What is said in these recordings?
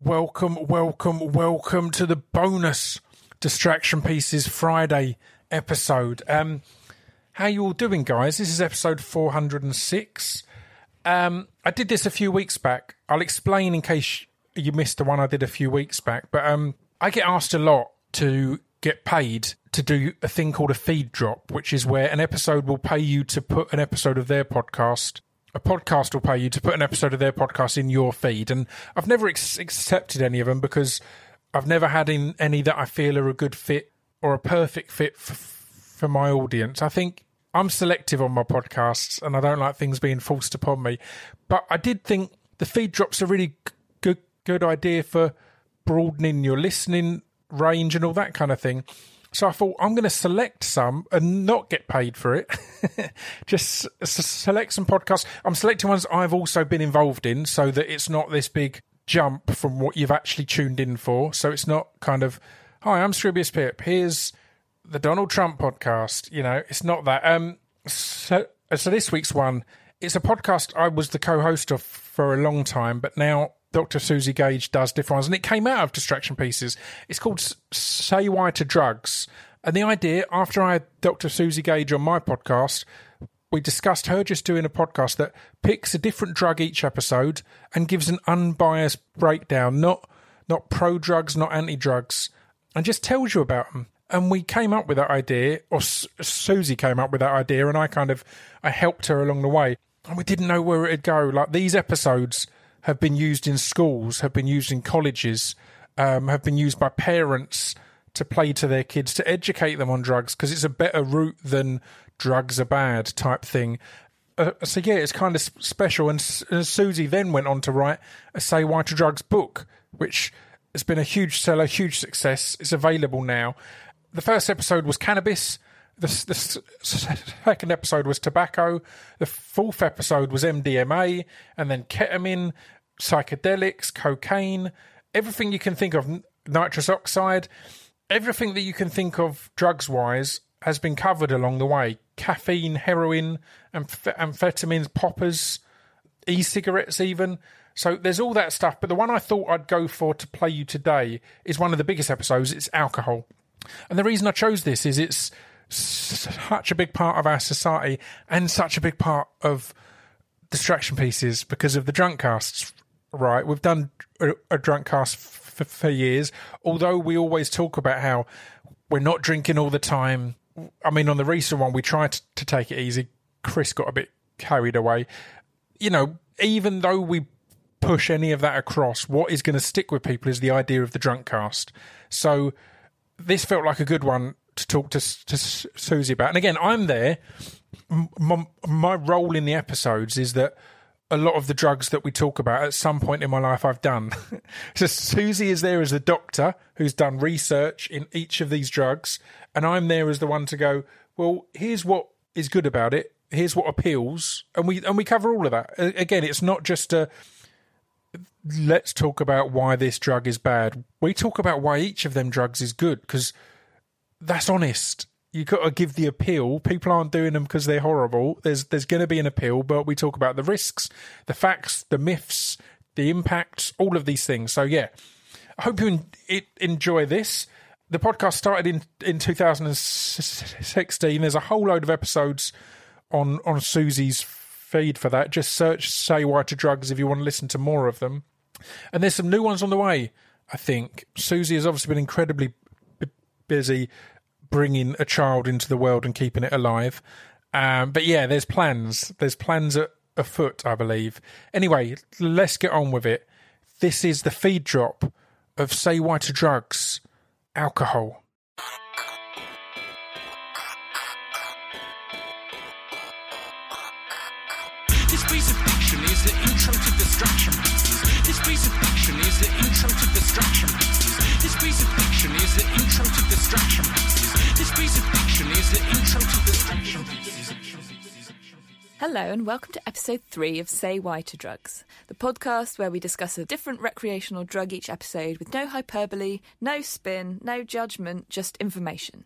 Welcome, welcome, welcome to the bonus Distraction Pieces Friday episode. Um, how you all doing, guys? This is episode 406. Um, I did this a few weeks back. I'll explain in case you missed the one I did a few weeks back. But um, I get asked a lot to get paid to do a thing called a feed drop, which is where an episode will pay you to put an episode of their podcast. A podcast will pay you to put an episode of their podcast in your feed. And I've never ex- accepted any of them because I've never had in any that I feel are a good fit or a perfect fit for, for my audience. I think I'm selective on my podcasts and I don't like things being forced upon me. But I did think the feed drop's a really good good idea for broadening your listening range and all that kind of thing. So I thought I'm going to select some and not get paid for it. Just select some podcasts. I'm selecting ones I've also been involved in so that it's not this big jump from what you've actually tuned in for. So it's not kind of, hi, I'm Scroobius Pip. Here's the Donald Trump podcast. You know, it's not that. Um, so, so this week's one, it's a podcast I was the co-host of for a long time, but now Dr. Suzi Gage does different ones, and it came out of Distraction Pieces. It's called Say Why to Drugs, and the idea after I had Dr. Suzi Gage on my podcast. We discussed her just doing a podcast that picks a different drug each episode and gives an unbiased breakdown, not not pro drugs, not anti drugs, and just tells you about them. And we came up with that idea, or Suzi came up with that idea, and I kind of I helped her along the way. And we didn't know where it'd go. Like these episodes have been used in schools, have been used in colleges, um, have been used by parents to play to their kids to educate them on drugs because it's a better route than drugs are bad type thing. Uh, so yeah, it's kind of special. And, and Suzi then went on to write a "Say Why to Drugs" book, which has been a huge seller, huge success. It's available now. The first episode was cannabis. The, the second episode was tobacco. The fourth episode was MDMA, and then ketamine, psychedelics, cocaine, everything you can think of, nitrous oxide, everything that you can think of drugs wise has been covered along the way. Caffeine, heroin, amph- amphetamines, poppers, e-cigarettes even so there's all that stuff but the one i thought i'd go for to play you today is one of the biggest episodes it's alcohol and the reason i chose this is it's such a big part of our society and such a big part of distraction pieces because of the drunk casts right? We've done a, a drunk cast f- for years although we always talk about how we're not drinking all the time. I mean on the recent one we tried to, to take it easy. Chris got a bit carried away. You know, even though we push any of that across, what is going to stick with people is the idea of the drunk cast. So this felt like a good one to talk to, to Suzi about. And again, I'm there. My, my role in the episodes is that a lot of the drugs that we talk about at some point in my life I've done. so Suzi is there as the doctor who's done research in each of these drugs, and I'm there as the one to go, well, here's what is good about it, here's what appeals, and we and we cover all of that. Again, it's not just a let's talk about why this drug is bad. We talk about why each of them drugs is good because that's honest. You got to give the appeal. People aren't doing them because they're horrible. There's there's going to be an appeal, but we talk about the risks, the facts, the myths, the impacts, all of these things. So yeah, I hope you en- enjoy this. The podcast started in in 2016. There's a whole load of episodes on on Suzi's feed for that. Just search "Say Why to Drugs" if you want to listen to more of them. And there's some new ones on the way. I think Suzi has obviously been incredibly busy bringing a child into the world and keeping it alive. Um, but yeah, there's plans. There's plans afoot, I believe. Anyway, let's get on with it. This is the feed drop of Say Why to Drugs, alcohol. Intro to distraction pieces. This piece of fiction is the intro to distraction pieces. Hello, and welcome to episode three of Say Why to Drugs, the podcast where we discuss a different recreational drug each episode with no hyperbole, no spin, no judgment, just information.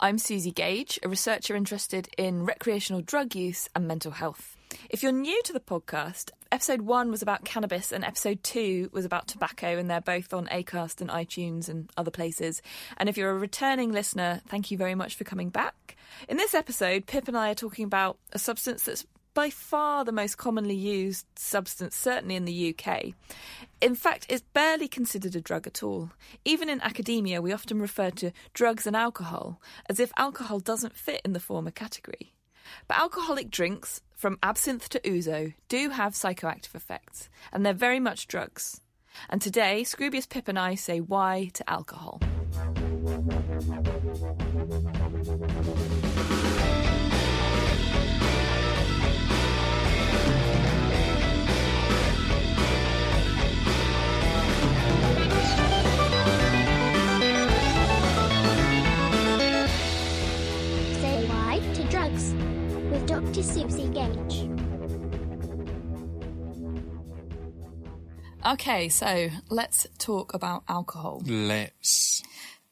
I'm Suzi Gage, a researcher interested in recreational drug use and mental health. If you're new to the podcast, episode one was about cannabis, and episode two was about tobacco, and they're both on Acast and iTunes and other places. And if you're a returning listener, thank you very much for coming back. In this episode, Pip and I are talking about a substance that's by far the most commonly used substance, certainly in the UK. In fact, it's barely considered a drug at all. Even in academia, we often refer to drugs and alcohol as if alcohol doesn't fit in the former category. But alcoholic drinks, from absinthe to ouzo, do have psychoactive effects, and they're very much drugs. And today, Scroobius Pip and I say why to alcohol. Okay, so let's talk about alcohol. Let's.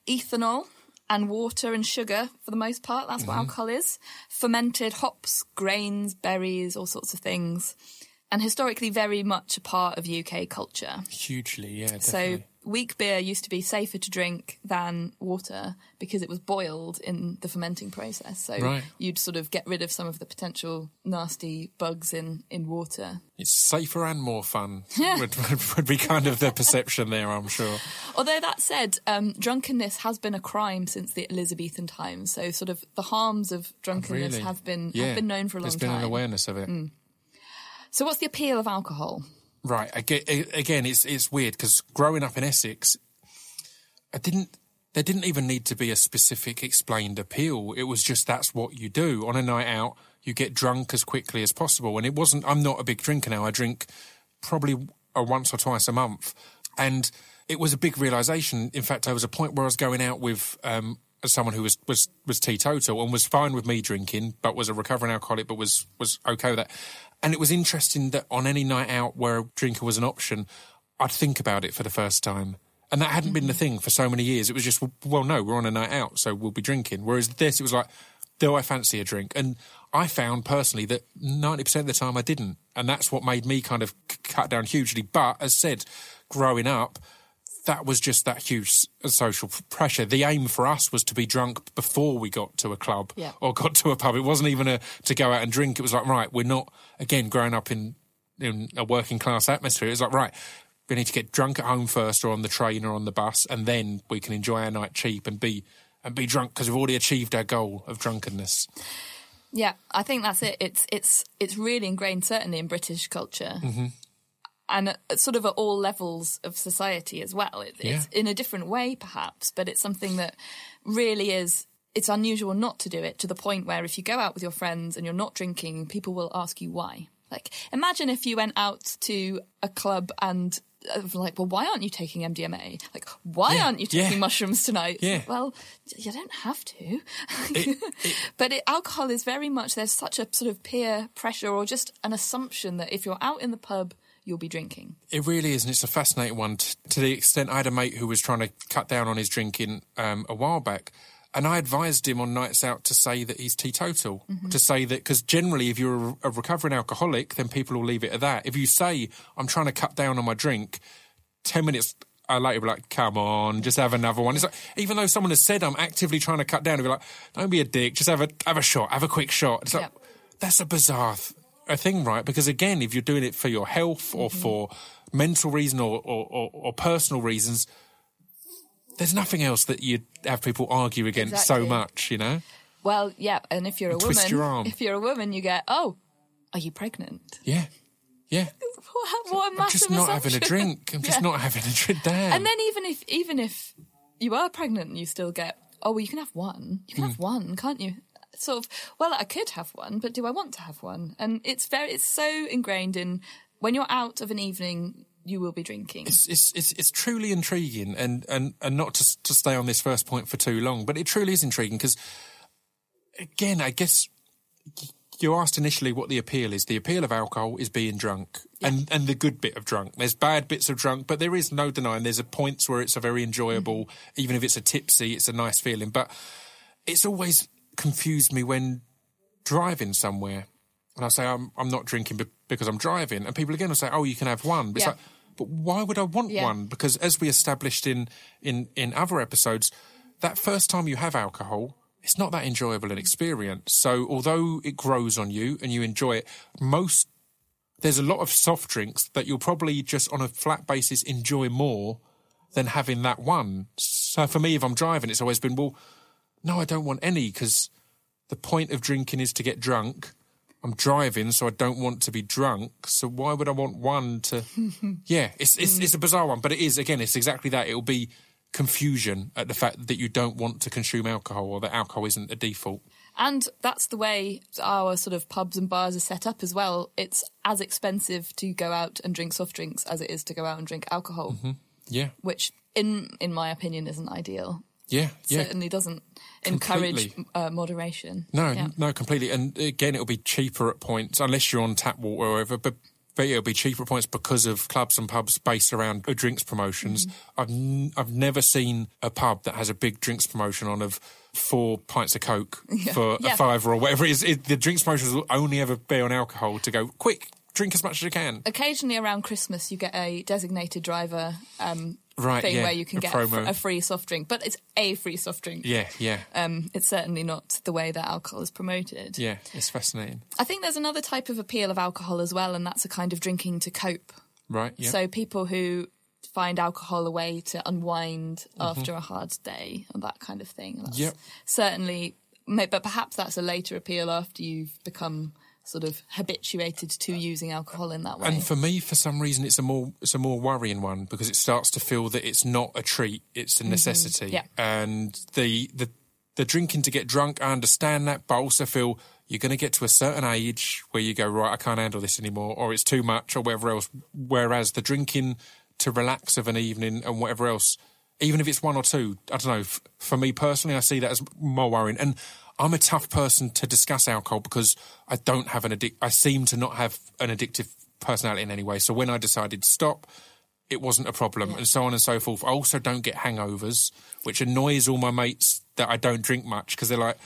ethanol and water and sugar for the most part. That's what mm-hmm. alcohol is. Fermented hops, grains, berries, all sorts of things. And historically, very much a part of UK culture. Hugely, yeah. So, Definitely. Weak beer used to be safer to drink than water because it was boiled in the fermenting process. So, Right. you'd sort of get rid of some of the potential nasty bugs in, in water. it's safer and more fun. would, would, would be kind of the perception there, I'm sure. Although that said, um, drunkenness has been a crime since the Elizabethan times. So, sort of the harms of drunkenness Really? have been yeah. have been known for a long time. There's been time. Mm. an awareness of it. So, what's the appeal of alcohol? Right. Again, it's it's weird because growing up in Essex, I didn't. There didn't even need to be a specific explained appeal. It was just that's what you do on a night out. You get drunk as quickly as possible, and it wasn't. I'm not a big drinker now. I drink probably once or twice a month, and it was a big realization. In fact, there was a point where I was going out with um, someone who was was was teetotal and was fine with me drinking, but was a recovering alcoholic, but was was okay with that. And it was interesting that on any night out where a drinker was an option, I'd think about it for the first time. And that hadn't been the mm. thing for so many years. It was just, well, no, we're on a night out, so we'll be drinking. Whereas this, it was like, do I fancy a drink? And I found personally that 90% of the time I didn't. And that's what made me kind of cut down hugely. But as said, growing up, that was just that huge social pressure. The aim for us was to be drunk before we got to a club Yeah. or got to a pub. It wasn't even a, to go out and drink. It was like, right, we're not, again, growing up in, in a working class atmosphere. It was like, right, we need to get drunk at home first or on the train or on the bus, and then we can enjoy our night cheap and be, and be drunk because we've already achieved our goal of drunkenness. Yeah, I think that's it. It's it's it's really ingrained, certainly in British culture, Mm-hmm. And sort of at all levels of society as well. It, It's in a different way, perhaps, but it's something that really is. It's unusual not to do it to the point where if you go out with your friends and you're not drinking, people will ask you why. Like, imagine if you went out to a club and uh, like, well, why aren't you taking MDMA? Like, why Yeah, aren't you yeah. taking mushrooms tonight? Yeah. Well, you don't have to. It- But it, alcohol is very much there's such a sort of peer pressure or just an assumption that if you're out in the pub, you'll be drinking. It really is, and it's a fascinating one t- to the extent I had a mate who was trying to cut down on his drinking um, a while back. And I advised him on nights out to say that he's teetotal, to say that, because generally, if you're a, a recovering alcoholic, then people will leave it at that. If you say, I'm trying to cut down on my drink, 10 minutes uh, later, be like, come on, just have another one. It's like, even though someone has said, I'm actively trying to cut down, they'll be like, don't be a dick, just have a, have a shot, have a quick shot. It's like, that's a bizarre th- a thing, right? Because again, if you're doing it for your health or for mental reason or, or, or, or personal reasons, there's nothing else that you'd have people argue against so much, you know? Well, yeah, and if you're a woman, your if you're a woman, you get, oh, are you pregnant? Yeah. Yeah. What, what a I'm just not having a drink. I'm just Yeah. not having a drink. Damn. And then even if even if you are pregnant, you still get, oh, well, you can have one. You can Hmm. have one, can't you? Sort of. Well, I could have one, but do I want to have one? And it's very, it's so ingrained in when you're out of an evening, you will be drinking. it's, it's it's it's truly intriguing, and and and not to to stay on this first point for too long, but it truly is intriguing because, again, I guess you asked initially what the appeal is. The appeal of alcohol is being drunk, and and the good bit of drunk. There's bad bits of drunk, but there is no denying. There's a points where it's a very enjoyable, mm-hmm. even if it's a tipsy, it's a nice feeling. But it's always confused me when driving somewhere. and I say I'm I'm not drinking because I'm driving, and people again will say, oh, you can have one. But Yeah. it's like, but why would I want Yeah. one? Because as we established in in in other episodes, that first time you have alcohol. It's not that enjoyable an experience. So, although it grows on you and you enjoy it, most there's a lot of soft drinks that you'll probably just on a flat basis enjoy more than having that one. So for me, if I'm driving, it's always been, well, no, I don't want any because the point of drinking is to get drunk. I'm driving, so I don't want to be drunk. So why would I want one to? yeah, it's it's it's a bizarre one, but it is again, it's exactly that. It'll be confusion at the fact that you don't want to consume alcohol or that alcohol isn't the default. And that's the way our sort of pubs and bars are set up as well. It's as expensive to go out and drink soft drinks as it is to go out and drink alcohol, Mm-hmm. Yeah, which, in in my opinion, isn't ideal. Yeah, yeah. Certainly doesn't encourage uh, moderation. No, Yeah. no, completely. And again, it'll be cheaper at points, unless you're on tap water or whatever. But, but it'll be cheaper at points because of clubs and pubs based around uh, drinks promotions. Mm-hmm. I've n- I've never seen a pub that has a big drinks promotion on of four pints of coke for Yeah. a fiver or whatever it is. It, the drinks promotions will only ever be on alcohol to go quick. Drink as much as you can. Occasionally around Christmas, you get a designated driver um, Right, thing yeah, where you can get a, fr- a free soft drink, but it's a free soft drink. Yeah, yeah, Um, it's certainly not the way that alcohol is promoted. yeah. It's fascinating. I think there's another type of appeal of alcohol as well, and that's a kind of drinking to cope. Right. Yeah. So people who find alcohol a way to unwind Mm-hmm. after a hard day and that kind of thing. That's Yep. Certainly, but perhaps that's a later appeal after you've become sort of habituated to using alcohol in that way. And for me, for some reason, it's a more it's a more worrying one because it starts to feel that it's not a treat; it's a mm-hmm. necessity. Yeah. And the the the drinking to get drunk, I understand that, but I also feel you're going to get to a certain age where you go right, I can't handle this anymore, or it's too much, or whatever else. Whereas the drinking to relax of an evening and whatever else, even if it's one or two, I don't know. F- for me personally, I see that as more worrying. And I'm a tough person to discuss alcohol because I don't have an addic. I seem to not have an addictive personality in any way. So when I decided to stop, it wasn't a problem, and so on and so forth. I also don't get hangovers, which annoys all my mates that I don't drink much because they're like,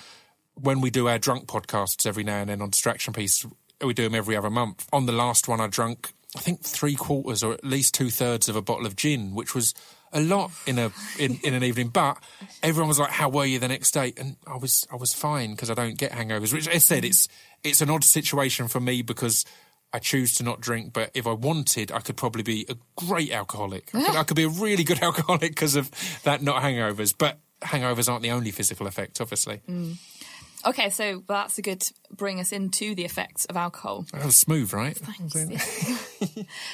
when we do our drunk podcasts every now and then on Distraction Piece, we do them every other month. On the last one, I drank, I think, three quarters or at least two thirds of a bottle of gin, which was a lot in a in, in an evening. But everyone was like, "How were you the next day?" And I was I was fine because I don't get hangovers. Which I said, it's it's an odd situation for me because. I choose to not drink, but if I wanted, I could probably be a great alcoholic. I could, I could be a really good alcoholic because of that, not hangovers. But hangovers aren't the only physical effect, obviously. Mm. Okay, so that's a good bring us into the effects of alcohol. That was smooth, right?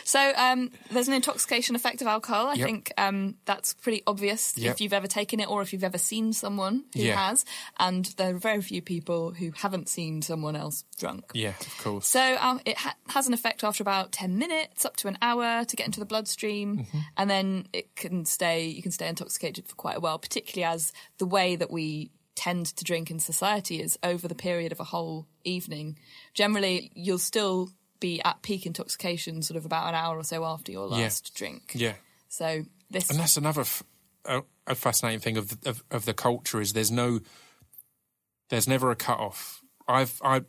So um, there's an intoxication effect of alcohol. I Yep. think um, that's pretty obvious Yep. if you've ever taken it or if you've ever seen someone who Yeah. has. And there are very few people who haven't seen someone else drunk. Yeah, of course. So um, it ha- has an effect after about ten minutes, up to an hour, to get into the bloodstream, Mm-hmm. and then it can stay. You can stay intoxicated for quite a while, particularly as the way that we tend to drink in society is over the period of a whole evening. Generally, you'll still be at peak intoxication, sort of about an hour or so after your Yeah. last drink. yeah. So this, And that's another f- a, a fascinating thing of the, of, of the culture is there's no, there's never a cut off. I've I,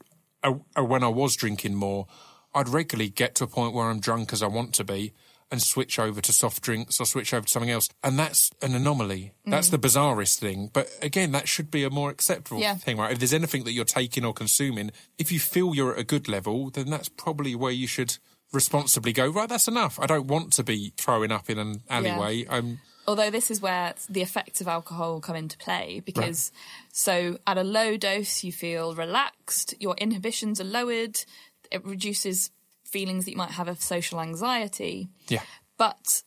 I- when I was drinking more, I'd regularly get to a point where I'm drunk as I want to be and switch over to soft drinks or switch over to something else, and that's an anomaly. Mm-hmm. That's the bizarrest thing. But again, that should be a more acceptable Yeah. thing, right? If there's anything that you're taking or consuming, if you feel you're at a good level, then that's probably where you should responsibly go. Right, that's enough. I don't want to be throwing up in an alleyway. I'm although this is where the effects of alcohol come into play because so at a low dose you feel relaxed your inhibitions are lowered it reduces feelings that you might have of social anxiety yeah. but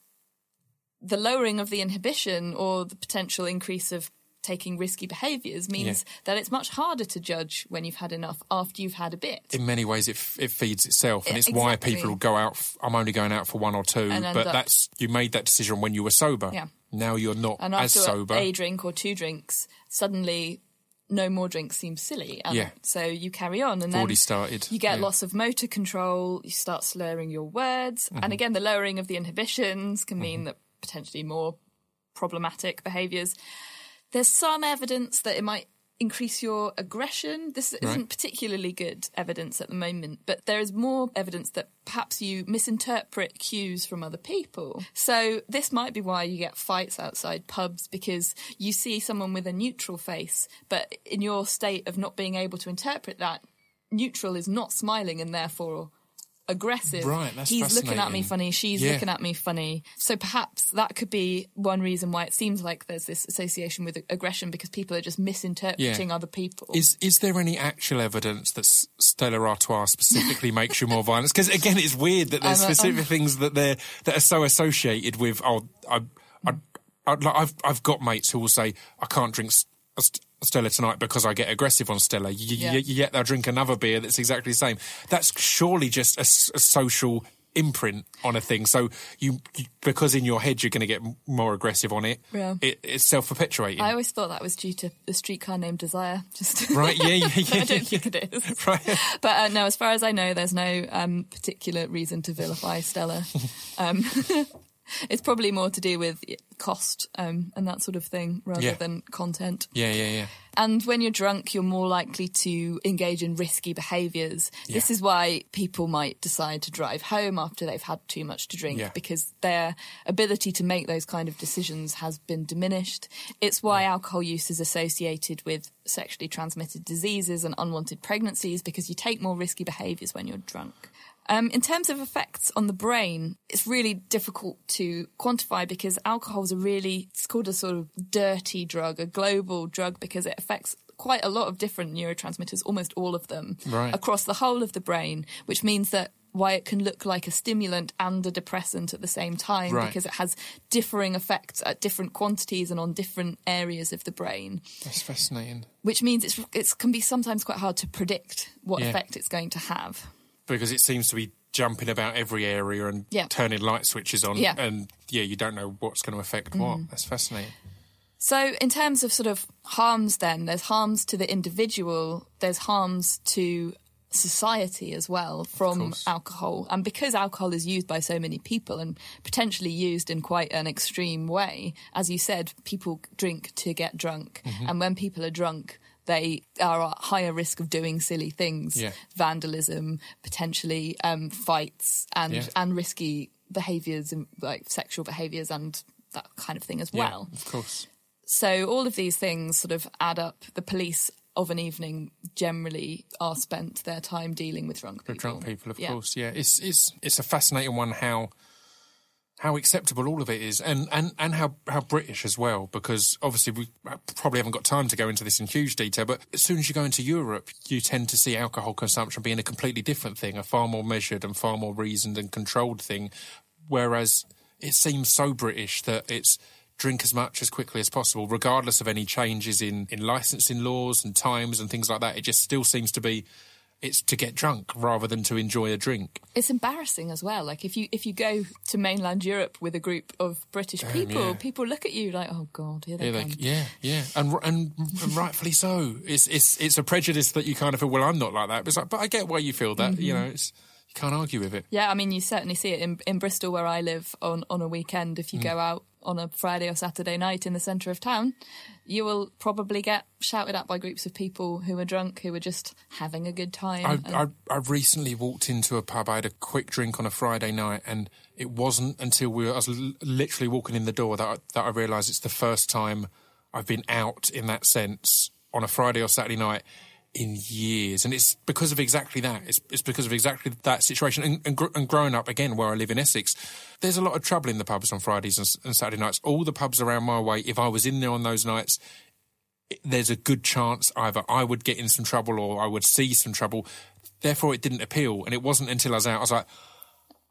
the lowering of the inhibition or the potential increase of taking risky behaviors means Yeah. that it's much harder to judge when you've had enough after you've had a bit in many ways it, f- it feeds itself and it's why exactly. people go out f- i'm only going out for one or two And but that's you made that decision when you were sober Yeah. now you're not and as sober a drink or two drinks suddenly no more drinks seems silly and Yeah. so you carry on and I've then already started you get yeah. loss of motor control you start slurring your words Mm-hmm. and again the lowering of the inhibitions can mean that potentially more problematic behaviors there's some evidence that it might increase your aggression. This isn't particularly good evidence at the moment, but there is more evidence that perhaps you misinterpret cues from other people. So this might be why you get fights outside pubs because you see someone with a neutral face, but in your state of not being able to interpret that, neutral is not smiling and therefore aggressive. Right, that's He's looking at me funny, she's Yeah. looking at me funny. So perhaps that could be one reason why it seems like there's this association with aggression because people are just misinterpreting Yeah. other people. Is is there any actual evidence that Stella Artois specifically makes you more violent? Because again, it's weird that there's I'm specific things that they're that are so associated with. Oh, I, I, I, I've I've got mates who will say I can't drink St- Stella tonight because I get aggressive on Stella. Y- Yeah. y- Yet they'll drink another beer that's exactly the same. That's surely just a, s- a social imprint on a thing. So you, you because in your head you're going to get m- more aggressive on it. Yeah. It, it's self perpetuating. I always thought that was due to the streetcar named Desire. Just Right? Yeah. Yeah. yeah, I don't yeah. think it is. Right. But uh, no, as far as I know, there's no um, particular reason to vilify Stella. Um, it's probably more to do with cost um, and that sort of thing rather Yeah. than content. Yeah. Yeah. Yeah. And when you're drunk, you're more likely to engage in risky behaviours. This is why people might decide to drive home after they've had too much to drink Yeah. because their ability to make those kind of decisions has been diminished. It's why alcohol use is associated with sexually transmitted diseases and unwanted pregnancies because you take more risky behaviours when you're drunk. Um, in terms of effects on the brain, it's really difficult to quantify because alcohol is a really, it's called a sort of dirty drug, a global drug, because it affects quite a lot of different neurotransmitters, almost all of them, Right. across the whole of the brain, which means that why it can look like a stimulant and a depressant at the same time Right. because it has differing effects at different quantities and on different areas of the brain That's fascinating. which means it's it can be sometimes quite hard to predict what Yeah. effect it's going to have because it seems to be jumping about every area and Yeah. turning light switches on. Yeah. And yeah, you don't know what's going to affect what. That's fascinating. So, in terms of sort of harms, then, there's harms to the individual, there's harms to society as well from alcohol. And because alcohol is used by so many people and potentially used in quite an extreme way, as you said, people drink to get drunk. Mm-hmm. And when people are drunk, they are at higher risk of doing silly things, Yeah. vandalism, potentially um, fights, and Yeah. and risky behaviours, and like sexual behaviours, and that kind of thing as Yeah, well. of course. So all of these things sort of add up. The police of an evening generally are spent their time dealing with drunk people. Drunk people, of course. Yeah, it's it's it's a fascinating one how how acceptable all of it is, and and and how how British as well. Because obviously we uh, probably haven't got time to go into this in huge detail, but as soon as you go into Europe, you tend to see alcohol consumption being a completely different thing, a far more measured and far more reasoned and controlled thing. Whereas it seems so British that it's drink as much as quickly as possible, regardless of any changes in, in licensing laws and times and things like that. It just still seems to be it's to get drunk rather than to enjoy a drink. It's embarrassing as well. Like if you if you go to mainland Europe with a group of British people, yeah. people look at you like, oh god, here they Yeah, come. like, yeah, yeah, and, and and rightfully so. It's it's it's a prejudice that you kind of feel. Well, I'm not like that. But it's like, but I get why you feel that. You know, it's you can't argue with it. Yeah, I mean, you certainly see it in, in Bristol where I live on, on a weekend. If you Mm. go out on a Friday or Saturday night in the centre of town, you will probably get shouted at by groups of people who are drunk, who are just having a good time. I, and- I I recently walked into a pub. I had a quick drink on a Friday night, and it wasn't until we were, I was l- literally walking in the door that I, that I realised it's the first time I've been out in that sense on a Friday or Saturday night in years, and it's because of exactly that. It's, it's because of exactly that situation. And, and, gr- and growing up again, where I live in Essex, there's a lot of trouble in the pubs on Fridays and, and Saturday nights. All the pubs around my way, if I was in there on those nights, there's a good chance either I would get in some trouble or I would see some trouble. Therefore, it didn't appeal. And it wasn't until I was out, I was like,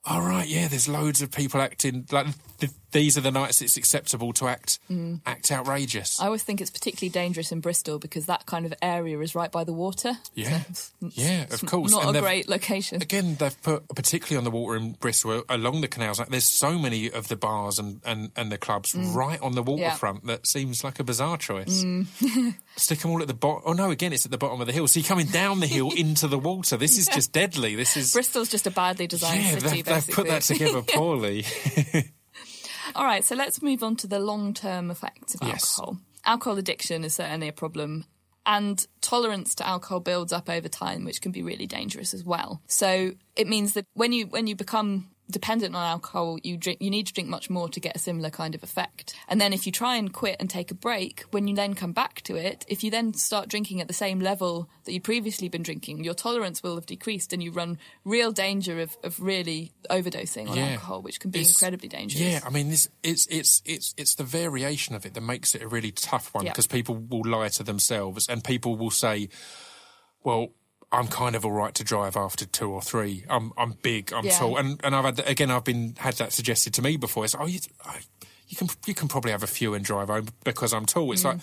all right, yeah, there's loads of people acting like th- these are the nights it's acceptable to act mm. act outrageous. I always think it's particularly dangerous in Bristol because that kind of area is right by the water. yeah, It's- yeah, of course. Not And a great location. Again, they've put particularly on the water in Bristol along the canals. Like, there's so many of the bars and, and, and the clubs mm. right on the waterfront that seems like a bizarre choice. Mm. Stick them all at the bottom. Oh no, again, it's at the bottom of the hill. So you're coming down the hill into the water. This is just deadly. This is Bristol's just a badly designed yeah. city, They've, they've put that together poorly. All right, so let's move on to the long term effects of Yes. alcohol. Alcohol addiction is certainly a problem. And tolerance to alcohol builds up over time, which can be really dangerous as well. So it means that when you when you become dependent on alcohol, you drink you need to drink much more to get a similar kind of effect. And then if you try and quit and take a break, when you then come back to it, if you then start drinking at the same level that you'd previously been drinking, your tolerance will have decreased and you run real danger of, of really overdosing on Yeah. alcohol, which can be It's- incredibly dangerous. Yeah, I mean, this it's it's it's it's the variation of it that makes it a really tough one Yeah. because people will lie to themselves and people will say, "Well, I'm kind of all right to drive after two or three. I'm I'm big, I'm Yeah. tall." And and I've had again, I've been had that suggested to me before. It's oh, you, I, you can you can probably have a few and drive home because I'm tall. It's like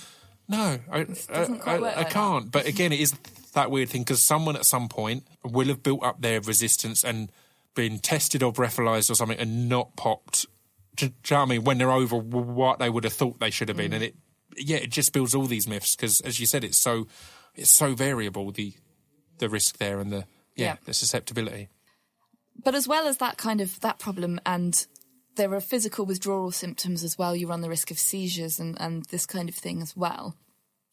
no, I I, I, I can't. But again, it is that weird thing because someone at some point will have built up their resistance and been tested or breathalyzed or something and not popped. Do, do you know what I mean? When they're over what they would have thought they should have been, Mm. and it, yeah, it just builds all these myths because, as you said, it's so, it's so variable the, the risk there and the, yeah, Yeah. the susceptibility. But as well as that kind of that problem and there are physical withdrawal symptoms as well. You run the risk of seizures and, and this kind of thing as well.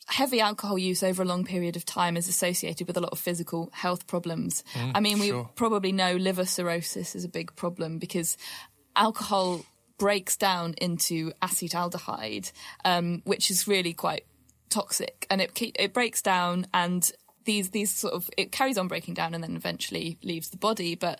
Heavy alcohol use over a long period of time is associated with a lot of physical health problems. I mean, we sure. probably know liver cirrhosis is a big problem because alcohol breaks down into acetaldehyde, um, which is really quite toxic, and it it breaks down and these these sort of it carries on breaking down and then eventually leaves the body, but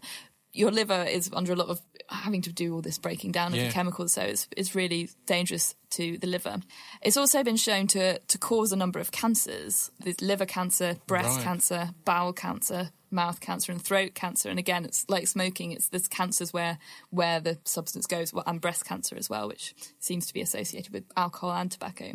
your liver is under a lot of having to do all this breaking down of Yeah. the chemicals, so it's it's really dangerous to the liver. It's also been shown to to cause a number of cancers: There's liver cancer, breast Right. cancer, bowel cancer, mouth cancer, and throat cancer. And again, it's like smoking; it's this cancers where where the substance goes, well, and breast cancer as well, which seems to be associated with alcohol and tobacco.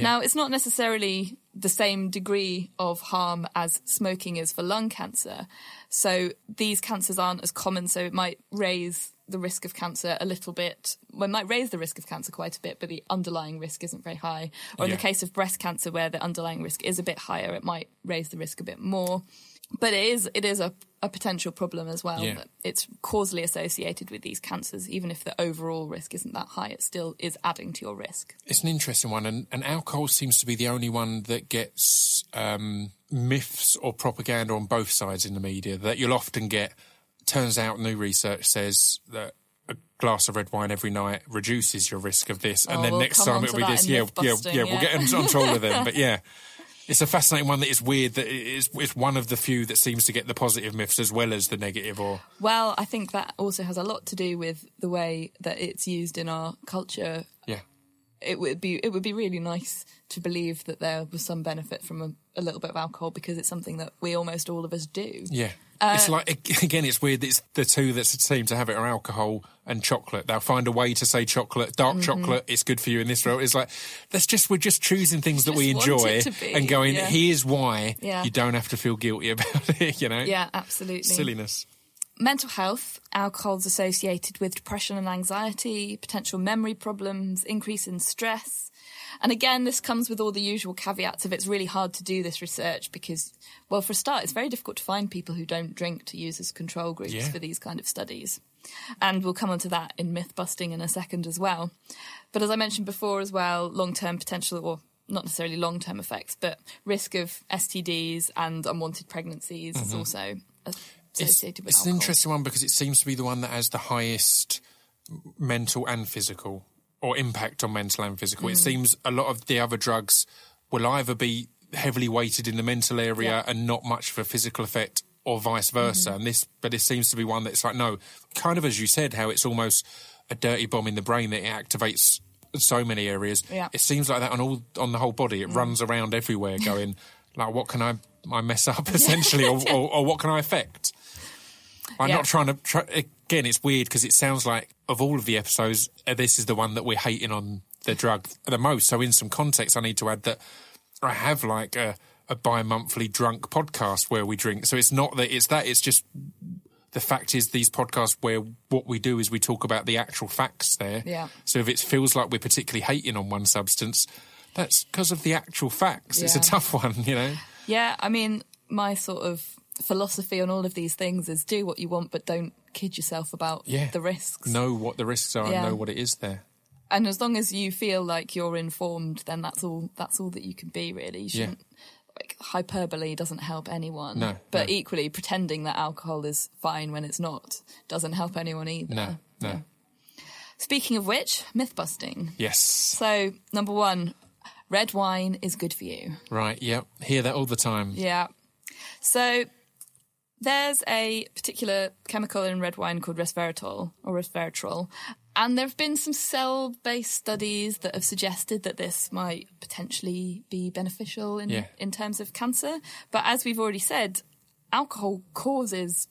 Now, it's not necessarily the same degree of harm as smoking is for lung cancer. So these cancers aren't as common, so it might raise the risk of cancer a little bit. Well, it might raise the risk of cancer quite a bit, but the underlying risk isn't very high. Or in Yeah. the case of breast cancer, where the underlying risk is a bit higher, it might raise the risk a bit more. But it is it is a, a potential problem as well. Yeah. that It's causally associated with these cancers, even if the overall risk isn't that high. It still is adding to your risk. It's an interesting one, and, and alcohol seems to be the only one that gets um, myths or propaganda on both sides in the media. That you'll often get. Turns out, new research says that a glass of red wine every night reduces your risk of this, and Oh, then we'll next time on it'll be this. in Yeah, yeah, yeah. We'll get into, onto all of them, but yeah. It's a fascinating one that it's weird that it's, it's one of the few that seems to get the positive myths as well as the negative or Well, I think that also has a lot to do with the way that it's used in our culture. yeah. It would be it would be really nice to believe that there was some benefit from a, a little bit of alcohol because it's something that we almost all of us do. Yeah. Uh, it's like again, it's weird. It's the two that seem to have it are alcohol and chocolate. They'll find a way to say chocolate, dark Mm-hmm. chocolate. It's good for you in this world. It's like that's just we're just choosing things that we enjoy and going. yeah. Here's why Yeah. you don't have to feel guilty about it. You know, Yeah, absolutely. silliness. Mental health, alcohol's associated with depression and anxiety, potential memory problems, increase in stress. And again, this comes with all the usual caveats of it's really hard to do this research because, well, for a start, it's very difficult to find people who don't drink to use as control groups Yeah. for these kind of studies. And we'll come on to that in myth busting in a second as well. But as I mentioned before as well, long term potential, or not necessarily long term effects, but risk of STDs and unwanted pregnancies is mm-hmm. also associated with it's an interesting one because it seems to be the one that has the highest mental and physical or impact on mental and physical. It Mm. seems a lot of the other drugs will either be heavily weighted in the mental area Yeah. and not much of a physical effect or vice versa. Mm-hmm. And this, but it seems to be one that's like, no, kind of as you said, how it's almost a dirty bomb in the brain that it activates so many areas. Yeah. It seems like that on all, on the whole body. It runs around everywhere going, like, what can I, I mess up essentially or, or, or what can I affect? I'm Yeah. not trying to. Try, again, it's weird because it sounds like of all of the episodes, uh, this is the one that we're hating on the drug the most. So, in some context, I need to add that I have like a, a bi-monthly drunk podcast where we drink. So it's not that it's that. It's just the fact is these podcasts where what we do is we talk about the actual facts there. Yeah. So if it feels like we're particularly hating on one substance, that's because of the actual facts. It's a tough one, you know. Yeah, I mean, my sort of philosophy on all of these things is do what you want, but don't kid yourself about Yeah. the risks. Know what the risks are Yeah. and know what it is there. And as long as you feel like you're informed, then that's all. That's all that you can be. Really, you Yeah. shouldn't. like hyperbole doesn't help anyone. No, but no. equally, pretending that alcohol is fine when it's not doesn't help anyone either. No, no. Speaking of which, myth busting. Yes. So, number one, red wine is good for you. Right. Yep. Hear that all the time. Yeah. So there's a particular chemical in red wine called resveratrol or resveratrol. And there have been some cell based studies that have suggested that this might potentially be beneficial in, Yeah. in terms of cancer. But as we've already said, alcohol causes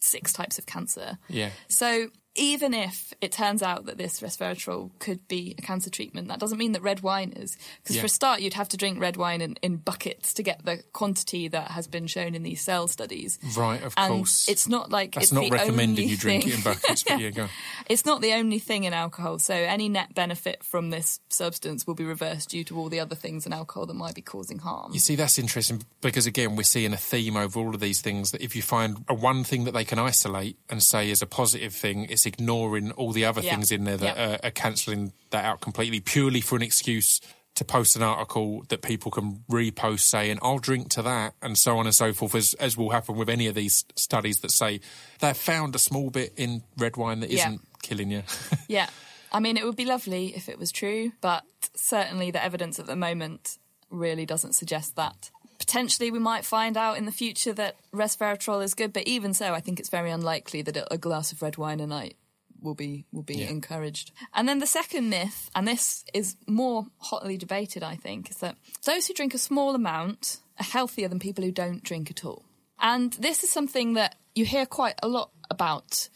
six types of cancer. Yeah. So even if it turns out that this resveratrol could be a cancer treatment, that doesn't mean that red wine is. Because Yeah. for a start, you'd have to drink red wine in, in buckets to get the quantity that has been shown in these cell studies. Right. Of And course. it's not like That's it's not only you drink thing. it in buckets, but yeah, go. It's not the only thing in alcohol. So any net benefit from this substance will be reversed due to all the other things in alcohol that might be causing harm. You see, that's interesting because again, we're seeing a theme over all of these things that if you find a one thing that they can isolate and say is a positive thing, it's ignoring all the other Yeah. things in there that Yeah. are, are cancelling that out completely purely for an excuse to post an article that people can repost saying, I'll drink to that, and so on and so forth, as, as will happen with any of these studies that say they've found a small bit in red wine that Yeah. not killing you. Yeah. I mean, it would be lovely if it was true, but certainly the evidence at the moment really doesn't suggest that. Potentially, we might find out in the future that resveratrol is good, but even so, I think it's very unlikely that a glass of red wine a night will be will be Yeah. encouraged. And then the second myth, and this is more hotly debated, I think, is that those who drink a small amount are healthier than people who don't drink at all. And this is something that you hear quite a lot about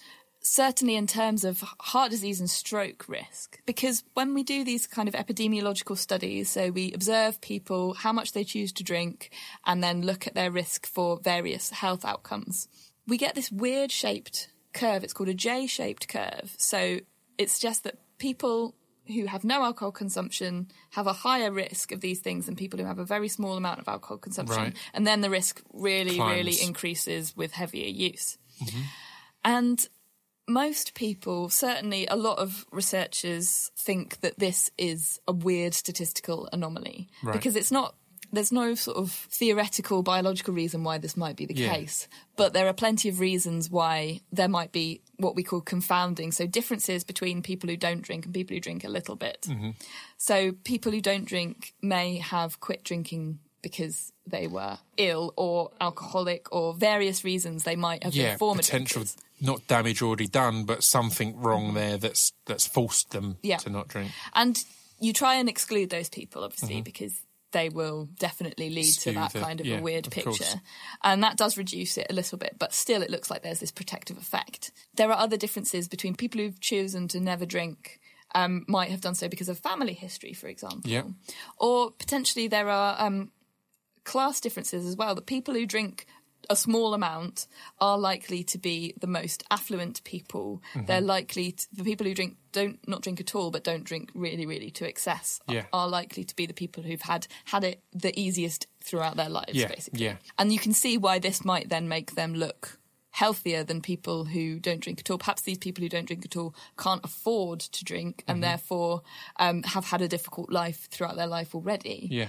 certainly in terms of heart disease and stroke risk. Because when we do these kind of epidemiological studies, so we observe people, how much they choose to drink, and then look at their risk for various health outcomes, we get this weird shaped curve. It's called a J shaped curve. So it suggests that people who have no alcohol consumption have a higher risk of these things than people who have a very small amount of alcohol consumption. Right. And then the risk really, really increases with heavier use. Mm-hmm. And most people, certainly a lot of researchers, think that this is a weird statistical anomaly Right. because it's not. There's no sort of theoretical biological reason why this might be the Yeah. case, but there are plenty of reasons why there might be what we call confounding. So differences between people who don't drink and people who drink a little bit. Mm-hmm. So people who don't drink may have quit drinking because they were ill or alcoholic or various reasons they might have yeah, been former potential drinkers. not damage already done, but something wrong there that's that's forced them Yeah. to not drink. And you try and exclude those people, obviously, because they will definitely lead to that the- kind of yeah, a weird of picture. course. And that does reduce it a little bit, but still it looks like there's this protective effect. There are other differences between people who've chosen to never drink. Um, might have done so because of family history, for example. Yeah. Or potentially there are um, class differences as well. The people who drink a small amount are likely to be the most affluent people. Mm-hmm. They're likely to, the people who drink don't not drink at all, but don't drink really, really to excess. Yeah. Are likely to be the people who've had had it the easiest throughout their lives, Yeah, basically. yeah. And you can see why this might then make them look healthier than people who don't drink at all. Perhaps these people who don't drink at all can't afford to drink and Mm-hmm. therefore um, have had a difficult life throughout their life already. Yeah.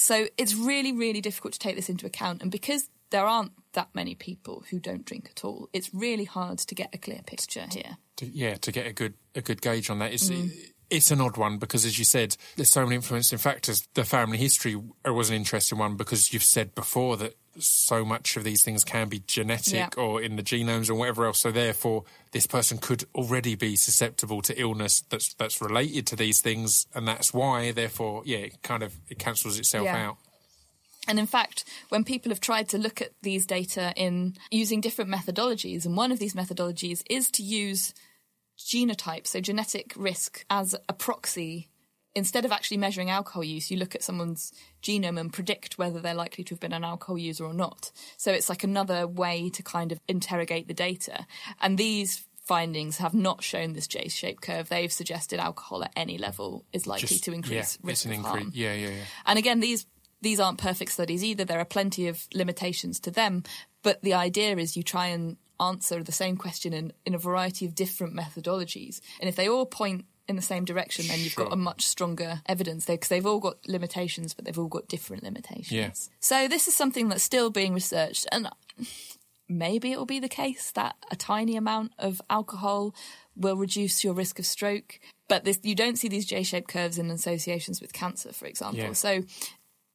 So it's really, really difficult to take this into account. And because there aren't that many people who don't drink at all, it's really hard to get a clear picture here. to, yeah, to get a good a good gauge on that. It's Mm. it's an odd one because, as you said, there's so many influencing factors. The family history was an interesting one because you've said before that so much of these things can be genetic or in the genomes or whatever else. So therefore, this person could already be susceptible to illness that's that's related to these things, and that's why. Therefore, yeah, it kind of it cancels itself Yeah. out. And in fact, when people have tried to look at these data in using different methodologies, and one of these methodologies is to use genotype, so genetic risk, as a proxy. Instead of actually measuring alcohol use, you look at someone's genome and predict whether they're likely to have been an alcohol user or not. So it's like another way to kind of interrogate the data. And these findings have not shown this J-shaped curve. They've suggested alcohol at any level is likely Just- to increase yeah, risk of harm. increase. Yeah, yeah, yeah. And again, these these aren't perfect studies either. There are plenty of limitations to them. But the idea is you try and answer the same question in, in a variety of different methodologies. And if they all point in the same direction, then you've got a much stronger evidence there because they've all got limitations, but they've all got different limitations. Yeah. So this is something that's still being researched, and maybe it will be the case that a tiny amount of alcohol will reduce your risk of stroke, but this, you don't see these J-shaped curves in associations with cancer, for example. Yeah. So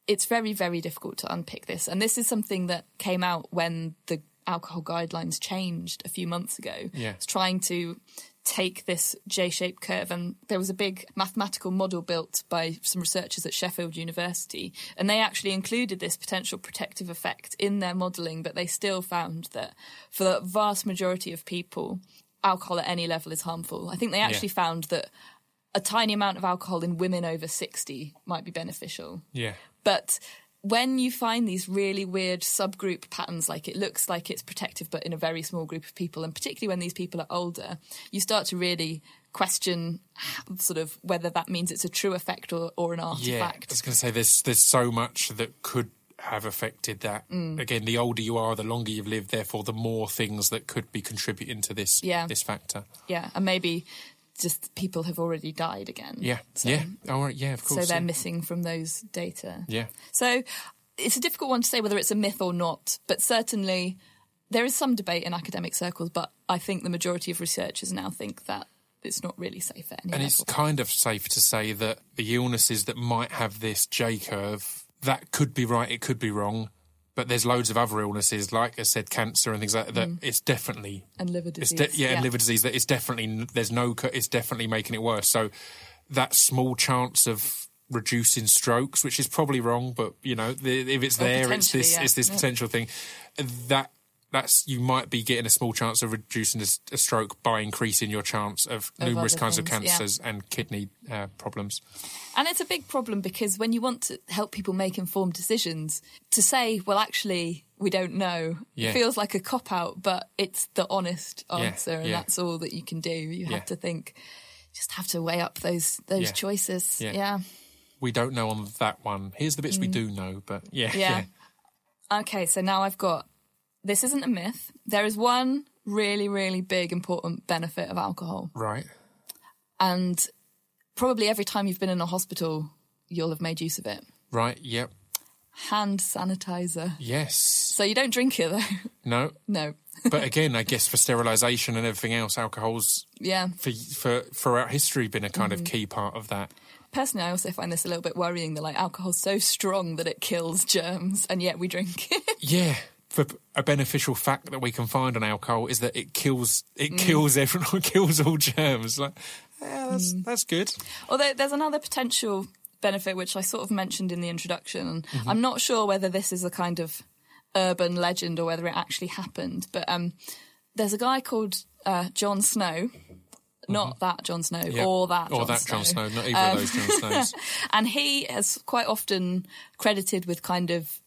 it's very, very difficult to unpick this. And this is something that came out when the alcohol guidelines changed a few months ago. Yeah. It's trying to take this J-shaped curve and there was a big mathematical model built by some researchers at Sheffield University and they actually included this potential protective effect in their modelling but they still found that for the vast majority of people alcohol at any level is harmful. I think they actually found that a tiny amount of alcohol in women over 60 might be beneficial. Yeah. But when you find these really weird subgroup patterns, like it looks like it's protective, but in a very small group of people, and particularly when these people are older, you start to really question sort of whether that means it's a true effect or, or an Yeah, I was going to say there's there's so much that could have affected that. Mm. Again, the older you are, the longer you've lived. Therefore, the more things that could be contributing to this Yeah. this factor. Yeah, and maybe just people have already died again. Yeah, So, yeah, all right, yeah, of course. So they're yeah. missing from those data. Yeah, So it's a difficult one to say whether it's a myth or not, but certainly there is some debate in academic circles, but I think the majority of researchers now think that it's not really safe at any and level. it's kind of safe to say that the illnesses that might have this J curve that could be right, it could be wrong. But there's loads of other illnesses, like I said, cancer and things like that. that mm. It's definitely and liver disease. de- yeah, and liver disease. That it's definitely there's no. It's definitely making it worse. So that small chance of reducing strokes, which is probably wrong, but you know, the, if it's Well, there, it's this. yeah. It's this Yeah. potential thing. That that's you might be getting a small chance of reducing a, stroke by increasing your chance of, Of numerous kinds of things, yeah. cancers and kidney uh, problems. And it's a big problem because when you want to help people make informed decisions, to say, well, actually, we don't know, Yeah. feels like a cop out, but it's the honest Yeah, answer, and yeah. that's all that you can do. You Yeah. have to think, just have to weigh up those those Yeah. choices. Yeah. yeah. We don't know on that one. Here's the bits we do know, but yeah, Mm. Yeah. Okay, so now I've got this isn't a myth. There is one really, really big important benefit of alcohol. right. And probably every time you've been in a hospital, you'll have made use of it. Right. Yep. Hand sanitizer. Yes. So you don't drink it though. No. no. But again, I guess for sterilisation and everything else, alcohol's Yeah. for for throughout history been a kind Mm-hmm. of key part of that. Personally, I also find this a little bit worrying that like alcohol's so strong that it kills germs, and yet we drink it. Yeah. For a beneficial fact that we can find on alcohol is that it kills it Mm. kills everyone kills all germs. Like, yeah, that's Mm. that's good. Although there's another potential benefit which I sort of mentioned in the introduction. and Mm-hmm. I'm not sure whether this is a kind of urban legend or whether it actually happened, but um, there's a guy called uh, John Snow. Not that John Snow, Mm-hmm. Or that or Jon that Snow. Jon Snow, not either Um, of those Jon Snows. And he has quite often credited with kind of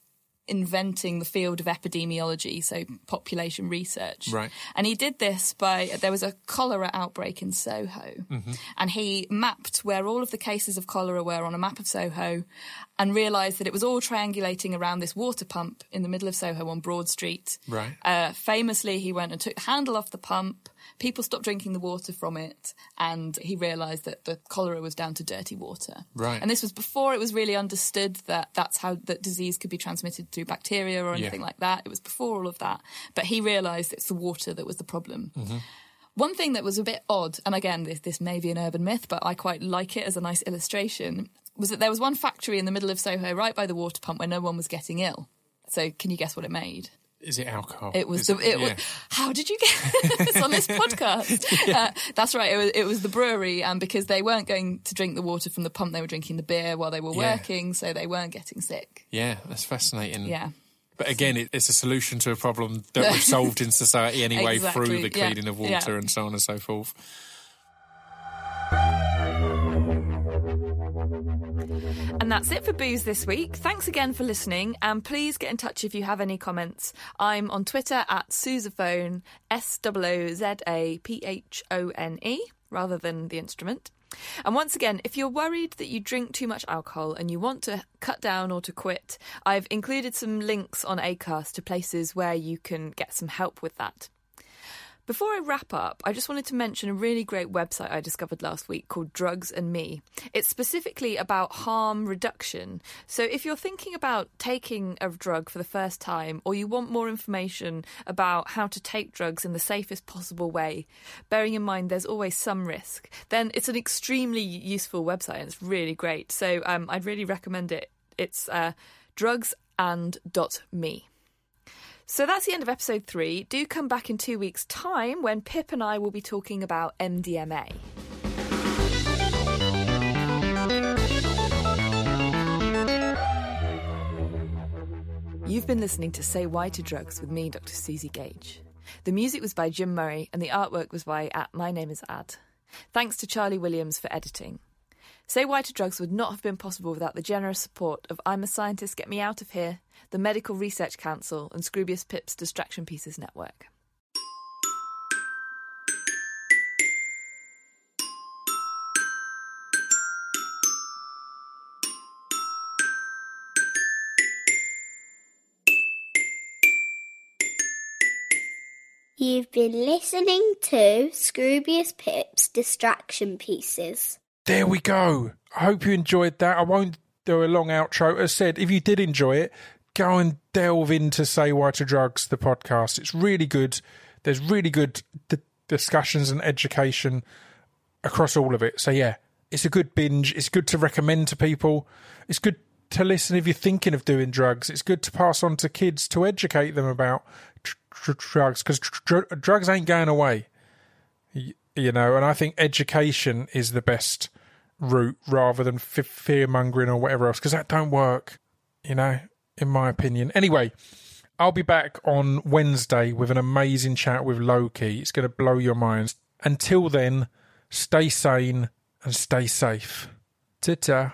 inventing the field of epidemiology, so population research. Right. And he did this by there was a cholera outbreak in Soho, mm-hmm. and he mapped where all of the cases of cholera were on a map of Soho, and realised that it was all triangulating around this water pump in the middle of Soho on Broad Street. Right. Uh, famously, he went and took the handle off the pump. People stopped drinking the water from it, and he realised that the cholera was down to dirty water. Right. And this was before it was really understood that that's how that disease could be transmitted through bacteria or anything Yeah. like that. It was before all of that. But he realised it's the water that was the problem. One thing that was a bit odd, and again, this, this may be an urban myth, but I quite like it as a nice illustration, was that there was one factory in the middle of Soho, right by the water pump, where no one was getting ill. So, can you guess what it made? Is it alcohol? It was Is the. It was, yeah. how did you get this on this podcast? Uh, that's right. It was, it was the brewery, and because they weren't going to drink the water from the pump, they were drinking the beer while they were Yeah. working, so they weren't getting sick. Yeah, that's fascinating. Yeah. But again, it, it's a solution to a problem that we've solved in society anyway Exactly, through the yeah, cleaning of yeah. water and so on and so forth. And that's it for Booze this week. Thanks again for listening, and please get in touch if you have any comments. I'm on Twitter at Soozaphone, S O O Z A P H O N E, rather than the instrument. And once again, if you're worried that you drink too much alcohol and you want to cut down or to quit, I've included some links on ACAST to places where you can get some help with that. Before I wrap up, I just wanted to mention a really great website I discovered last week called Drugs and Me. It's specifically about harm reduction. So if you're thinking about taking a drug for the first time or you want more information about how to take drugs in the safest possible way, bearing in mind there's always some risk, then it's an extremely useful website and it's really great. So um, I'd really recommend it. It's uh, drugsand.me. So that's the end of episode three. Do come back in two weeks' time when Pip and I will be talking about MDMA. You've been listening to Say Why to Drugs with me, Dr. Suzi Gage. The music was by Jim Murray and the artwork was by at My Name is Ad. Thanks to Charlie Williams for editing. Say Why to Drugs would not have been possible without the generous support of I'm a Scientist, Get Me Out of Here, the Medical Research Council, and Scroobius Pip's Distraction Pieces Network. You've been listening to Scroobius Pip's Distraction Pieces. There we go. I hope you enjoyed that. I won't do a long outro. As said, if you did enjoy it, go and delve into Say Why to Drugs, the podcast. It's really good. There's really good d- discussions and education across all of it. So, yeah, it's a good binge. It's good to recommend to people. It's good to listen if you're thinking of doing drugs. It's good to pass on to kids to educate them about tr- tr- drugs because tr- drugs ain't going away. You know, and I think education is the best route rather than f- fear mongering or whatever else because that don't work. You know, in my opinion. Anyway, I'll be back on Wednesday with an amazing chat with Loki. It's going to blow your minds. Until then, stay sane and stay safe. Ta ta.